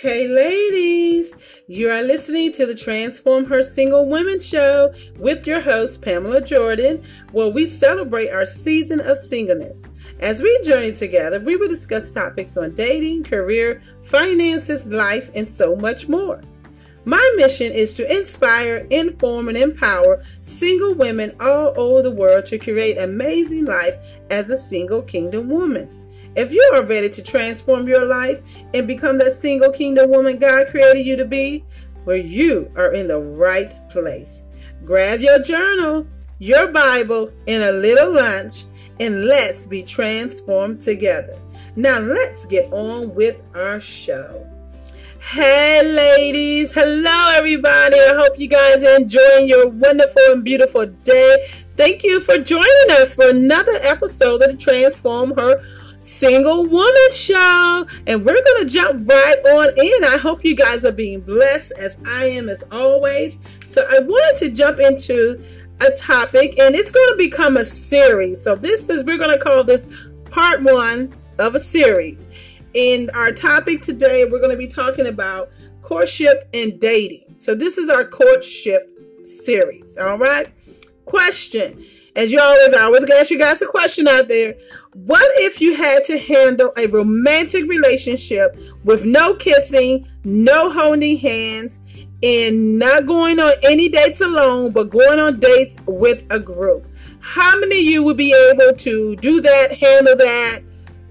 Hey, ladies, you are listening to the Transform Her Single Women Show with your host, Pamela Jordan, where we celebrate our season of singleness. As we journey together, we will discuss topics on dating, career, finances, life, and so much more. My mission is to inspire, inform, and empower single women all over the world to create amazing life as a single kingdom woman. If you are ready to transform your life and become that single kingdom woman God created you to be, where you are in the right place. Grab your journal, your Bible, and a little lunch, and let's be transformed together. Now, let's get on with our show. Hey, ladies. Hello, everybody. I hope you guys are enjoying your wonderful and beautiful day. Thank you for joining us for another episode of the Transform Her Single Woman Show. And we're going to jump right on in. I hope you guys are being blessed as I am as always. So I wanted to jump into a topic and it's going to become a series. So this is, we're going to call this part one of a series. In our topic today, we're going to be talking about courtship and dating. So this is our courtship series. All right. Question as you always, I always ask you guys a question out there. What if you had to handle a romantic relationship with no kissing, no holding hands, and not going on any dates alone, but going on dates with a group? How many of you would be able to do that, handle that,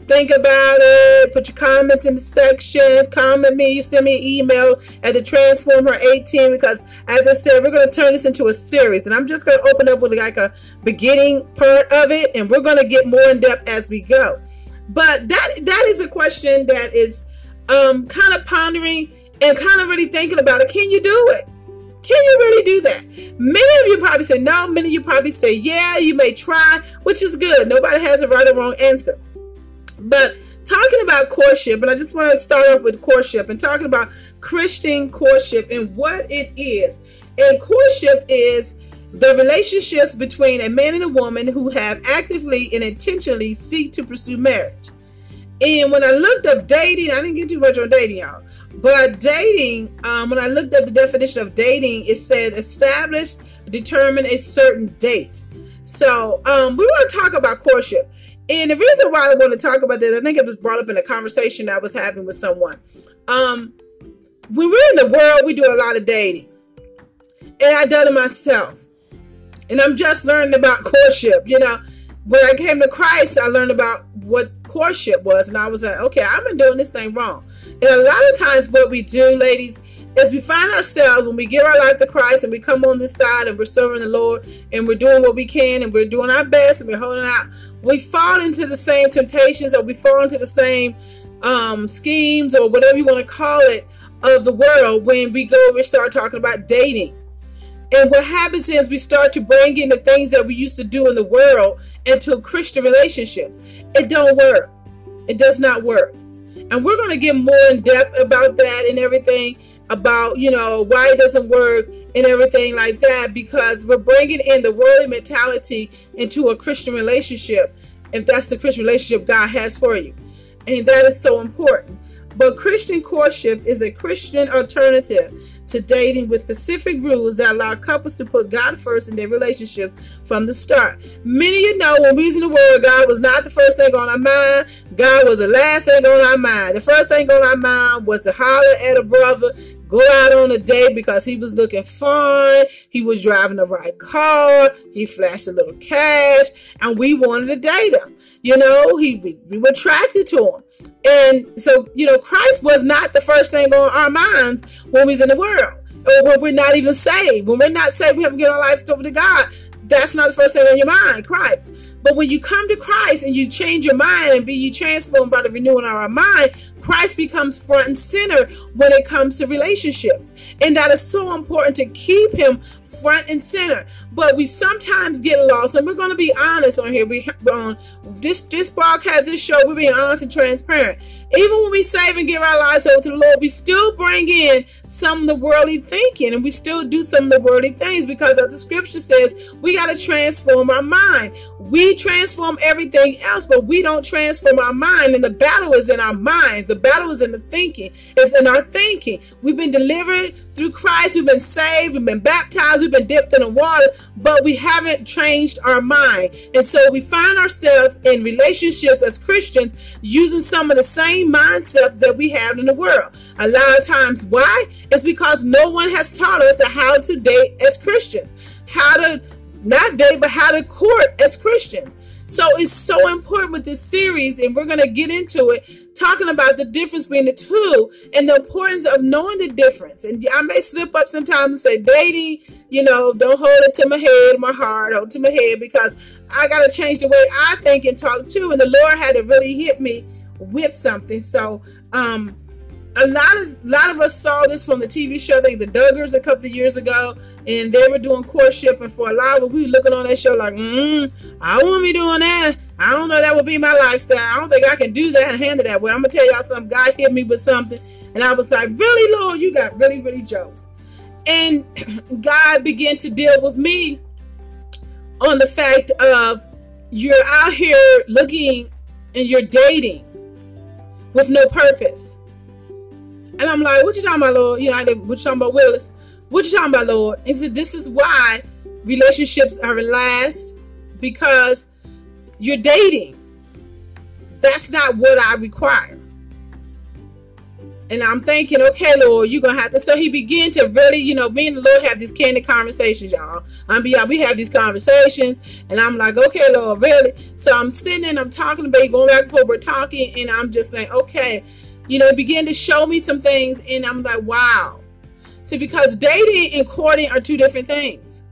Think about it. Put your comments in the sections. Comment me. Send me an email at the Transformer 18 because, as I said, we're going to turn this into a series. And I'm just going to open up with like a beginning part of it, and we're going to get more in depth as we go. But that that is a question that is um, kind of pondering and kind of really thinking about it. Can you do it? Can you really do that? Many of you probably say no. Many of you probably say yeah. You may try, which is good. Nobody has a right or wrong answer. But talking about courtship, and I just want to start off with courtship and talking about Christian courtship and what it is. And courtship is the relationships between a man and a woman who have actively and intentionally seek to pursue marriage. And when I looked up dating, I didn't get too much on dating, y'all. But dating, um, when I looked up the definition of dating, it said establish, determine a certain date. So um, we want to talk about courtship. And the reason why I want to talk about this, I think it was brought up in a conversation I was having with someone. Um, when we're in the world, we do a lot of dating. And I done it myself. And I'm just learning about courtship. You know, when I came to Christ, I learned about what courtship was. And I was like, okay, I've been doing this thing wrong. And a lot of times, what we do, ladies, as we find ourselves when we give our life to Christ and we come on this side and we're serving the Lord and we're doing what we can and we're doing our best and we're holding out, we fall into the same temptations or we fall into the same um, schemes or whatever you want to call it of the world when we go we start talking about dating. And what happens is we start to bring in the things that we used to do in the world into Christian relationships. It don't work. It does not work. And we're going to get more in depth about that and everything about, you know, why it doesn't work and everything like that because we're bringing in the worldly mentality into a Christian relationship if that's the Christian relationship God has for you. And that is so important. But Christian courtship is a Christian alternative to dating with specific rules that allow couples to put God first in their relationships from the start. Many of you know when we was in the world, God was not the first thing on our mind. God was the last thing on our mind. The first thing on our mind was to holler at a brother, go out on a date because he was looking fine. He was driving the right car. He flashed a little cash, and we wanted to date him. You know, he we, we were attracted to him, and so you know, Christ was not the first thing on our minds when we was in the world, or when we're not even saved. When we're not saved, we haven't given our lives over to God. That's not the first thing on your mind, Christ. But when you come to Christ and you change your mind and be you transformed by the renewing of our mind, Christ becomes front and center when it comes to relationships. And that is so important to keep him front and center. But we sometimes get lost, and we're going to be honest on here. We on this this broadcast, this show, we're being honest and transparent. Even when we save and give our lives over to the Lord, we still bring in some of the worldly thinking, and we still do some of the worldly things because, as the Scripture says, we got to transform our mind. We transform everything else, but we don't transform our mind. And the battle is in our minds. The battle is in the thinking. It's in our thinking. We've been delivered through Christ. We've been saved. We've been baptized. We've been dipped in the water, but we haven't changed our mind. And so we find ourselves in relationships as Christians using some of the same mindsets that we have in the world. A lot of times, why? It's because no one has taught us how to date as Christians, how to not date, but how to court as Christians. So it's so important with this series, and we're going to get into it, talking about the difference between the two and the importance of knowing the difference. And I may slip up sometimes and say, dating, you know, don't hold it to my head, my heart, hold to my head, because I got to change the way I think and talk too. And the Lord had to really hit me with something. So, um, a lot of a lot of us saw this from the TV show, think the Duggars a couple of years ago, and they were doing courtship, and for a lot of us, we were looking on that show like, mm, I won't be doing that. I don't know that would be my lifestyle. I don't think I can do that and handle that. Well, I'm gonna tell y'all something. God hit me with something, and I was like, really, Lord, you got really, really jokes. And God began to deal with me on the fact of you're out here looking and you're dating with no purpose and I'm like, what you talking about, Lord? You know, what you talking about, Willis? What you talking about, Lord? And he said, this is why relationships are last because you're dating. That's not what I require. And I'm thinking, okay, Lord, you're gonna have to. So he began to really, you know, me and the Lord have these candid conversations, y'all. I'm beyond. We have these conversations, and I'm like, okay, Lord, really. So I'm sitting and I'm talking about going back and forth. We're talking, and I'm just saying, okay, you know, it began to show me some things, and I'm like, wow. See, because dating and courting are two different things.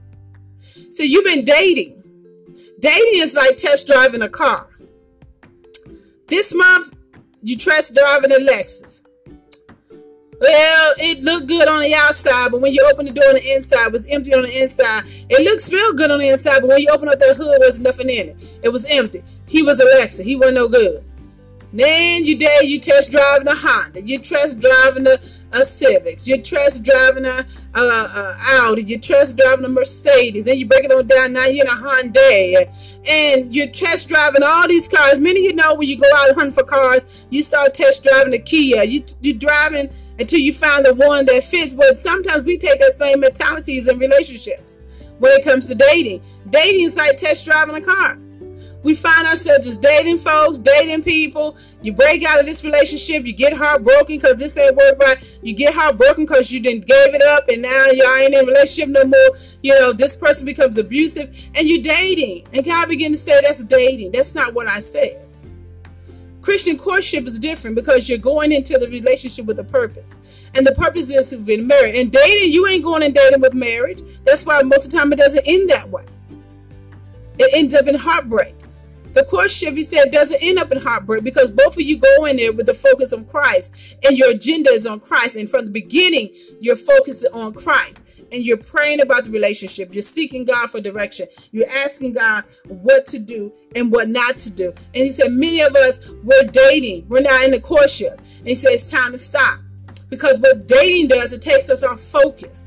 See, you've been dating. Dating is like test driving a car. This month, you test driving a Lexus. Well, it looked good on the outside, but when you open the door on the inside, it was empty on the inside. It looks real good on the inside, but when you open up the hood, there was nothing in it. It was empty. He was a Lexus. He wasn't no good. Then you dare you test driving a Honda, you test driving a, a Civics, you test driving a, a, a Audi, you test driving a Mercedes, then you break it on down. Now you're in a Hyundai, and you're test driving all these cars. Many of you know when you go out hunting for cars, you start test driving a Kia. You you driving until you find the one that fits. But sometimes we take that same mentalities in relationships when it comes to dating. Dating is like test driving a car we find ourselves just dating folks, dating people. You break out of this relationship, you get heartbroken because this ain't work right. You get heartbroken because you didn't gave it up, and now y'all ain't in a relationship no more. You know, this person becomes abusive, and you're dating. And God begin to say that's dating. That's not what I said. Christian courtship is different because you're going into the relationship with a purpose. And the purpose is to be married. And dating, you ain't going and dating with marriage. That's why most of the time it doesn't end that way. It ends up in heartbreak. The courtship, he said, doesn't end up in heartbreak because both of you go in there with the focus on Christ and your agenda is on Christ. And from the beginning, you're focusing on Christ and you're praying about the relationship. You're seeking God for direction. You're asking God what to do and what not to do. And he said, many of us, we're dating. We're not in the courtship. And he said, it's time to stop. Because what dating does, it takes us off focus.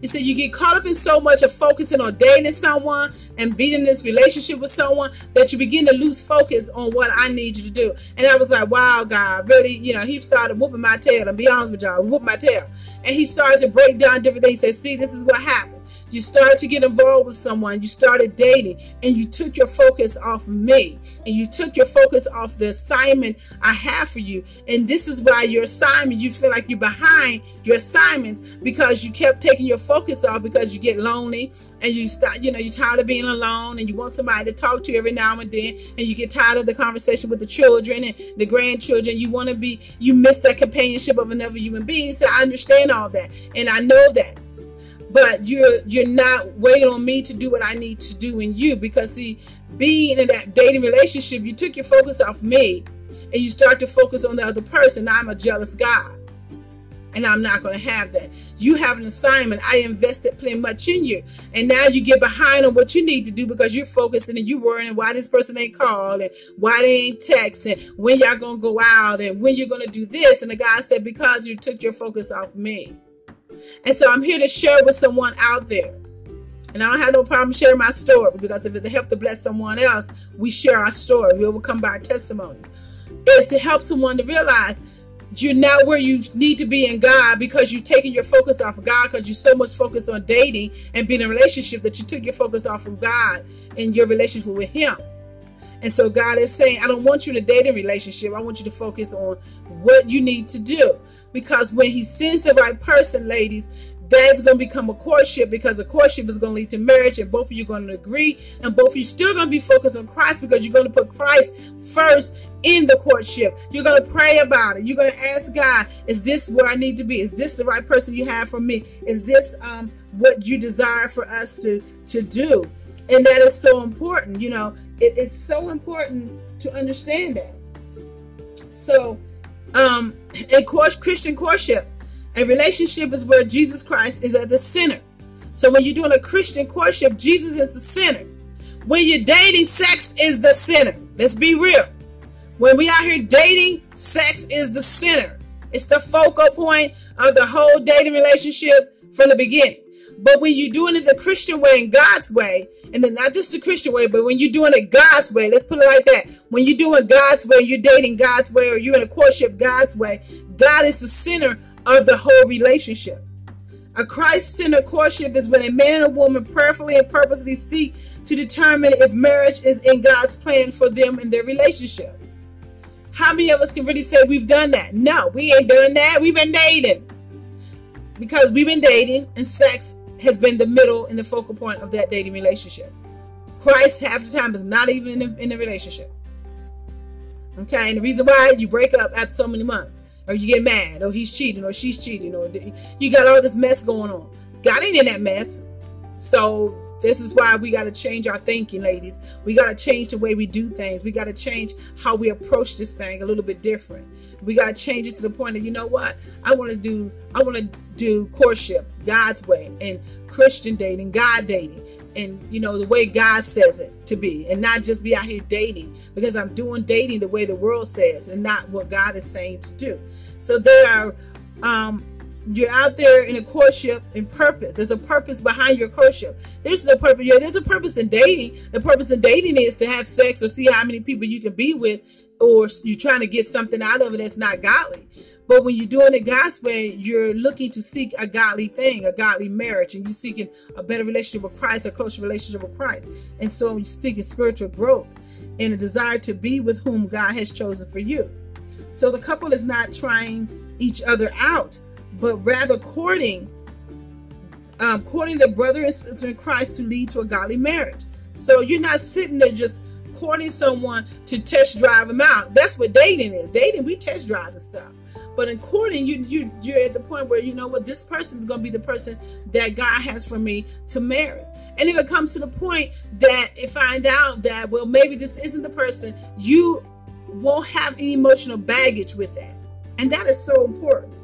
He said you get caught up in so much of focusing on dating someone and being in this relationship with someone that you begin to lose focus on what I need you to do. And I was like, wow, God, really, you know, he started whooping my tail. And be honest with y'all, whooping my tail. And he started to break down different things. He said, see, this is what happened. You started to get involved with someone, you started dating, and you took your focus off me, and you took your focus off the assignment I have for you. And this is why your assignment, you feel like you're behind your assignments because you kept taking your focus off because you get lonely and you start, you know, you're tired of being alone and you want somebody to talk to every now and then, and you get tired of the conversation with the children and the grandchildren. You want to be, you miss that companionship of another human being. So I understand all that, and I know that but you're you're not waiting on me to do what I need to do in you because see being in that dating relationship you took your focus off me and you start to focus on the other person. I'm a jealous God and I'm not going to have that. You have an assignment. I invested plenty much in you and now you get behind on what you need to do because you're focusing and you're worrying why this person ain't called and why they ain't texting when y'all gonna go out and when you're gonna do this. And the guy said because you took your focus off me and so I'm here to share with someone out there And I don't have no problem sharing my story because if it's to help to bless someone else, we share our story. We overcome by our testimonies. It's to help someone to realize you're not where you need to be in God because you're taking your focus off of God because you're so much focused on dating and being in a relationship that you took your focus off of God and your relationship with Him. And so God is saying, I don't want you in a dating relationship. I want you to focus on what you need to do. Because when He sends the right person, ladies, that's going to become a courtship because a courtship is going to lead to marriage and both of you are going to agree and both of you still going to be focused on Christ because you're going to put Christ first in the courtship. You're going to pray about it. You're going to ask God, is this where I need to be? Is this the right person you have for me? Is this um, what you desire for us to, to do? And that is so important. You know, it is so important to understand that. So, um, a course, Christian courtship, a relationship is where Jesus Christ is at the center. So when you're doing a Christian courtship, Jesus is the center. When you're dating, sex is the center. Let's be real. When we out here dating, sex is the center. It's the focal point of the whole dating relationship from the beginning. But when you're doing it the Christian way and God's way, and then not just the Christian way, but when you're doing it God's way, let's put it like that. When you're doing God's way, you're dating God's way, or you're in a courtship God's way, God is the center of the whole relationship. A Christ centered courtship is when a man and a woman prayerfully and purposely seek to determine if marriage is in God's plan for them and their relationship. How many of us can really say we've done that? No, we ain't done that. We've been dating. Because we've been dating and sex has been the middle and the focal point of that dating relationship. Christ half the time is not even in the, in the relationship. Okay, and the reason why you break up after so many months or you get mad, or he's cheating, or she's cheating, or you got all this mess going on. God ain't in that mess. So this is why we got to change our thinking, ladies. We got to change the way we do things. We got to change how we approach this thing a little bit different. We got to change it to the point that you know what? I want to do. I want to do courtship God's way and Christian dating, God dating, and you know the way God says it to be, and not just be out here dating because I'm doing dating the way the world says and not what God is saying to do. So there are. Um, you're out there in a courtship in purpose. There's a purpose behind your courtship. There's the purpose. Yeah, there's a purpose in dating. The purpose in dating is to have sex or see how many people you can be with, or you're trying to get something out of it that's not godly. But when you're doing it God's way, you're looking to seek a godly thing, a godly marriage, and you're seeking a better relationship with Christ, a closer relationship with Christ. And so you're seeking spiritual growth and a desire to be with whom God has chosen for you. So the couple is not trying each other out but rather courting, um, courting the brother and sister in Christ to lead to a godly marriage. So you're not sitting there just courting someone to test drive them out. That's what dating is. Dating, we test drive and stuff. But in courting, you you you're at the point where you know what this person is going to be the person that God has for me to marry. And if it comes to the point that it find out that well maybe this isn't the person, you won't have any emotional baggage with that, and that is so important.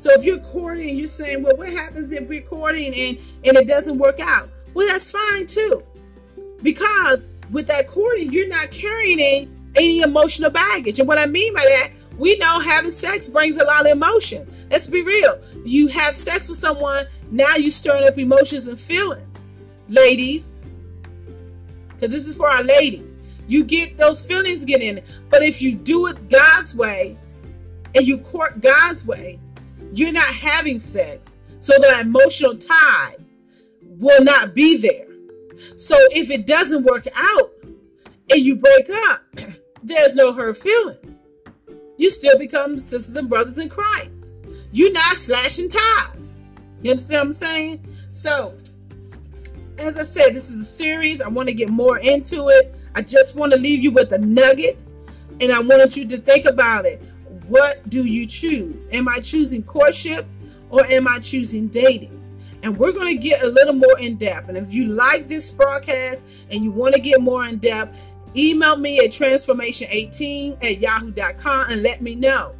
So if you're courting, you're saying, well, what happens if we're courting and, and it doesn't work out? Well, that's fine too. Because with that courting, you're not carrying any, any emotional baggage. And what I mean by that, we know having sex brings a lot of emotion. Let's be real. You have sex with someone, now you're stirring up emotions and feelings. Ladies, because this is for our ladies. You get those feelings get in. But if you do it God's way and you court God's way, you're not having sex, so that emotional tie will not be there. So if it doesn't work out and you break up, there's no hurt feelings. You still become sisters and brothers in Christ. You're not slashing ties. You understand what I'm saying? So, as I said, this is a series. I want to get more into it. I just want to leave you with a nugget, and I wanted you to think about it. What do you choose? Am I choosing courtship or am I choosing dating? And we're going to get a little more in depth. And if you like this broadcast and you want to get more in depth, email me at transformation18 at yahoo.com and let me know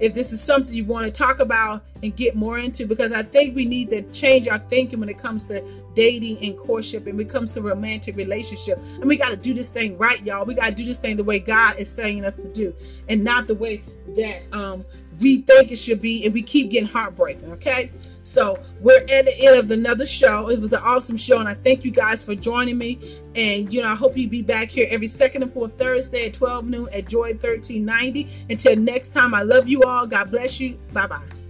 if this is something you want to talk about and get more into because I think we need to change our thinking when it comes to dating and courtship and when it comes to romantic relationship. And we got to do this thing right, y'all. We got to do this thing the way God is saying us to do and not the way that um, we think it should be, and we keep getting heartbreaking. Okay, so we're at the end of another show. It was an awesome show, and I thank you guys for joining me. And you know, I hope you be back here every second and fourth Thursday at 12 noon at Joy 1390. Until next time, I love you all. God bless you. Bye bye.